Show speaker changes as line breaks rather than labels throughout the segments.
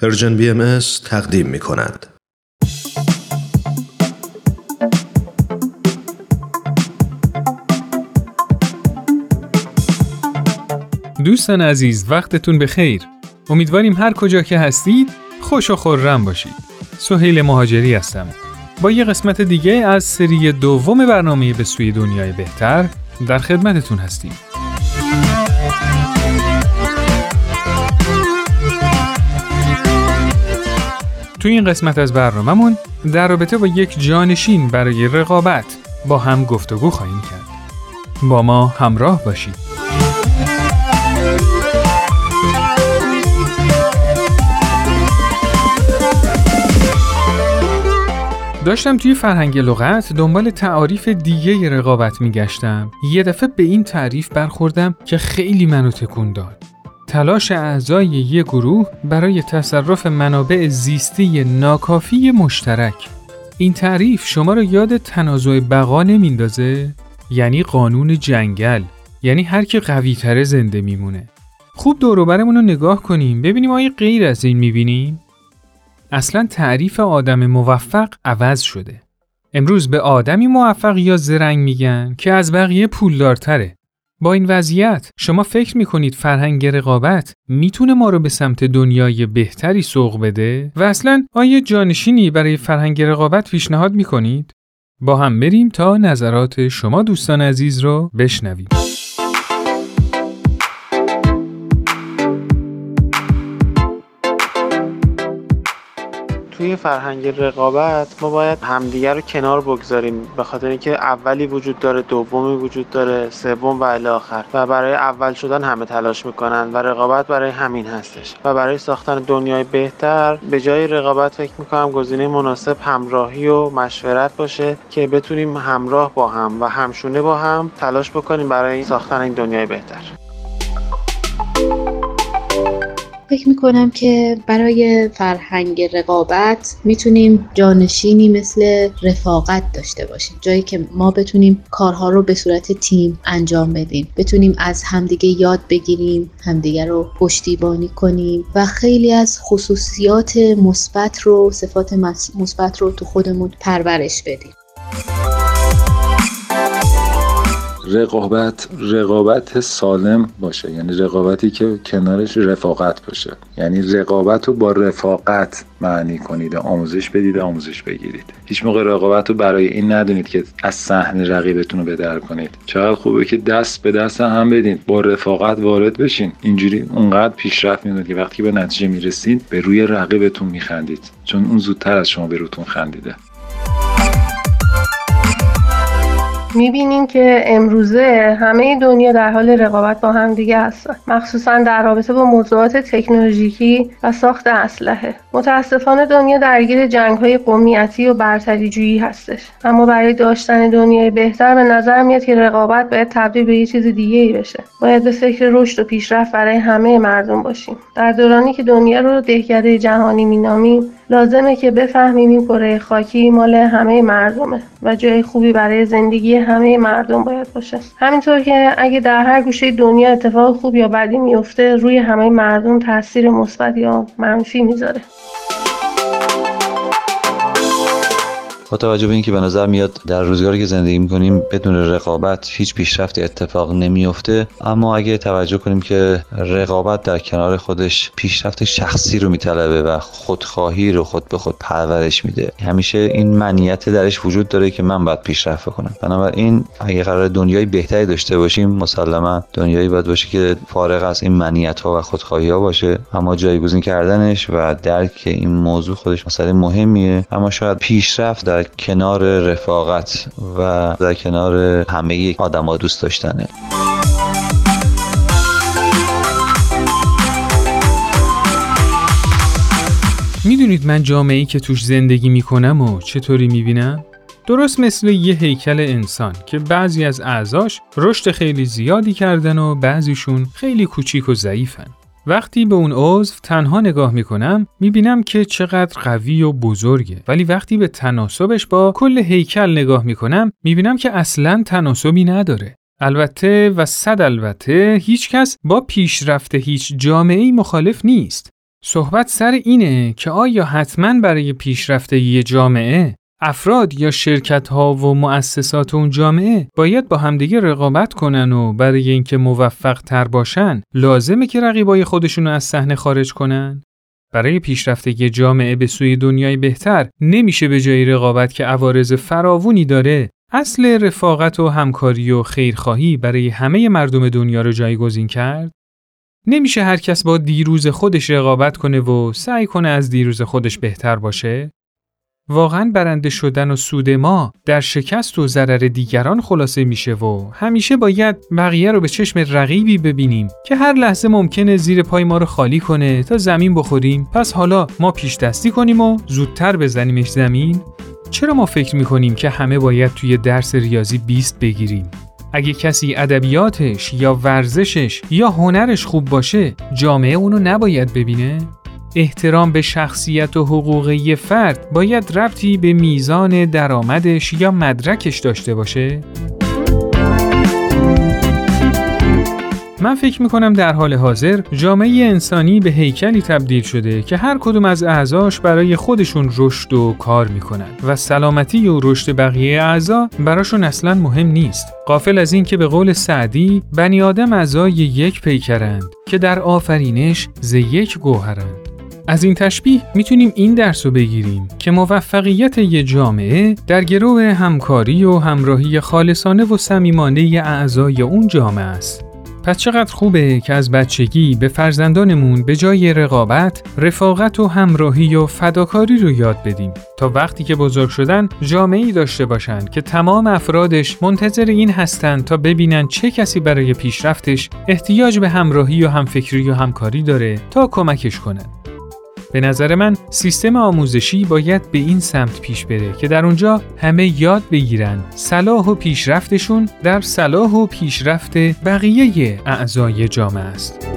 پرژن بی تقدیم می کند.
دوستان عزیز وقتتون به خیر. امیدواریم هر کجا که هستید خوش و خورم باشید. سهیل مهاجری هستم. با یه قسمت دیگه از سری دوم برنامه به سوی دنیای بهتر در خدمتتون هستیم. تو این قسمت از برنامهمون در رابطه با یک جانشین برای رقابت با هم گفتگو خواهیم کرد. با ما همراه باشید. داشتم توی فرهنگ لغت دنبال تعاریف دیگه رقابت میگشتم. یه دفعه به این تعریف برخوردم که خیلی منو تکون داد. تلاش اعضای یک گروه برای تصرف منابع زیستی ناکافی مشترک. این تعریف شما را یاد تنازع بقا نمیندازه؟ یعنی قانون جنگل. یعنی هر کی قوی تره زنده میمونه. خوب دوروبرمون رو نگاه کنیم ببینیم آیا غیر از این می‌بینیم؟ اصلا تعریف آدم موفق عوض شده. امروز به آدمی موفق یا زرنگ میگن که از بقیه پولدارتره. با این وضعیت شما فکر می‌کنید فرهنگ رقابت می‌تونه ما رو به سمت دنیای بهتری سوق بده و اصلا آیا جانشینی برای فرهنگ رقابت پیشنهاد می‌کنید؟ با هم بریم تا نظرات شما دوستان عزیز رو بشنویم.
توی فرهنگ رقابت ما باید همدیگر رو کنار بگذاریم به خاطر اینکه اولی وجود داره دومی وجود داره سوم و الی آخر. و برای اول شدن همه تلاش می‌کنن و رقابت برای همین هستش. و برای ساختن دنیای بهتر به جای رقابت فکر می‌کنم گزینه مناسب همراهی و مشورت باشه که بتونیم همراه با هم و همشونه با هم تلاش بکنیم برای ساختن این دنیای بهتر.
فکر می‌کنم که برای فرهنگ رقابت می‌تونیم جانشینی مثل رفاقت داشته باشیم. جایی که ما بتونیم کارها رو به صورت تیم انجام بدیم. بتونیم از همدیگه یاد بگیریم همدیگه رو پشتیبانی کنیم و خیلی از خصوصیات مثبت رو صفات مثبت رو تو خودمون پرورش بدیم.
رقابت رقابت سالم باشه. یعنی رقابتی که کنارش رفاقت باشه. یعنی رقابت رو با رفاقت معنی کنید. آموزش بدید آموزش بگیرید. هیچ موقع رقابت رو برای این ندونید که از صحنه رقیبتون رو بدر کنید. چقدر خوبه که دست به دست هم بدید با رفاقت وارد بشین. اینجوری اونقدر پیشرفت می‌دونید که وقتی به نتیجه می‌رسید به روی رقیبتون میخندید. چون اون زودتر از شما به روتون خندیده.
می‌بینیم که امروزه همه دنیا در حال رقابت با هم دیگه هستن. مخصوصا در رابطه با موضوعات تکنولوژیکی و ساخت اسلحه. متاسفانه دنیا درگیر جنگ های قومیتی و برتری جویی هستش. اما برای داشتن دنیای بهتر به نظر میاد که رقابت باید تبدیل به یه چیز دیگه ای بشه. باید به فکر رشد و پیشرفت برای همه مردم باشیم. در دورانی که دنیا رو دهکده جهانی مینامیم لازمه که بفهمیم این کره خاکی مال همه مردمه و جای خوبی برای زندگی همه مردم باید باشه. همینطور که اگه در هر گوشه دنیا اتفاق خوب یا بدی میفته روی همه مردم تاثیر مثبت یا منفی می‌ذاره.
با توجه به اینکه به نظر میاد در روزگاری که زندگی می‌کنیم بدون رقابت هیچ پیشرفت اتفاق نمیفته اما اگه توجه کنیم که رقابت در کنار خودش پیشرفت شخصی رو میطلبه و خودخواهی رو خود به خود پرورش میده همیشه این منیت درش وجود داره که من باید پیشرفت کنم بنابراین اگه قرار دنیای بهتری داشته باشیم مسلما دنیایی باید باشه که فارغ از این منیت ها و خودخواهی ها باشه. اما جایگزین کردنش و درک این موضوع خودش مسئله مهمیه. اما شاید پیشرفت در کنار رفاقت و در کنار همه آدما دوست داشتنه
می‌دونید من جامعه ای که توش زندگی می‌کنم و چطوری می‌بینم؟ درست مثل یه هیکل انسان که بعضی از اعضاش رشد خیلی زیادی کردن و بعضیشون خیلی کوچیک و ضعیفن. وقتی به اون عضو تنها نگاه می‌کنم می‌بینم که چقدر قوی و بزرگه. ولی وقتی به تناسبش با کل هیکل نگاه می‌کنم می‌بینم که اصلا تناسبی نداره. البته و صد البته هیچ کس با پیشرفت هیچ جامعه مخالف نیست. صحبت سر اینه که آیا حتما برای پیشرفت یه جامعه افراد یا شرکت ها و مؤسسات اون جامعه باید با همدیگه رقابت کنن و برای اینکه موفق تر باشن لازمه که رقیبای خودشون رو از صحنه خارج کنن؟ برای پیشرفت یه جامعه به سوی دنیای بهتر نمیشه به جای رقابت که عوارض فراوونی داره اصل رفاقت و همکاری و خیرخواهی برای همه مردم دنیا رو جایگزین کرد؟ نمیشه هر کس با دیروز خودش رقابت کنه و سعی کنه از دیروز خودش بهتر باشه؟ واقعا برنده شدن و سود ما در شکست و ضرر دیگران خلاصه میشه و همیشه باید بقیه رو به چشم رقیبی ببینیم که هر لحظه ممکنه زیر پای ما رو خالی کنه تا زمین بخوریم. پس حالا ما پیش دستی کنیم و زودتر بزنیمش زمین؟ چرا ما فکر می‌کنیم که همه باید توی درس ریاضی 20 بگیریم؟ اگه کسی ادبیاتش یا ورزشش یا هنرش خوب باشه جامعه اونو نباید ببینه؟ احترام به شخصیت و حقوق یه فرد باید ربطی به میزان درآمدش یا مدرکش داشته باشه؟ من فکر می‌کنم در حال حاضر جامعه انسانی به هیکلی تبدیل شده که هر کدوم از اعضاش برای خودشون رشد و کار می‌کنن و سلامتی و رشد بقیه اعضا براشون اصلا مهم نیست. قافل از این که به قول سعدی بنی آدم اعضای یک پیکرند که در آفرینش ز یک گوهرند. از این تشبیه می‌تونیم این درس رو بگیریم که موفقیت یه جامعه در گروه همکاری و همراهی خالصانه و صمیمانه اعضای اون جامعه است. پس چقدر خوبه که از بچگی به فرزندانمون به جای رقابت، رفاقت و همراهی و فداکاری رو یاد بدیم تا وقتی که بزرگ شدن جامعه‌ای داشته باشند که تمام افرادش منتظر این هستند تا ببینن چه کسی برای پیشرفتش احتیاج به همراهی و همفکری و همکاری داره تا کمکش کنند. به نظر من سیستم آموزشی باید به این سمت پیش بره که در اونجا همه یاد بگیرن صلاح و پیشرفتشون در صلاح و پیشرفت بقیه اعضای جامعه است.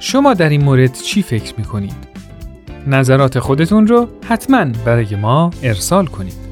شما در این مورد چی فکر می‌کنید؟ نظرات خودتون رو حتما برای ما ارسال کنید.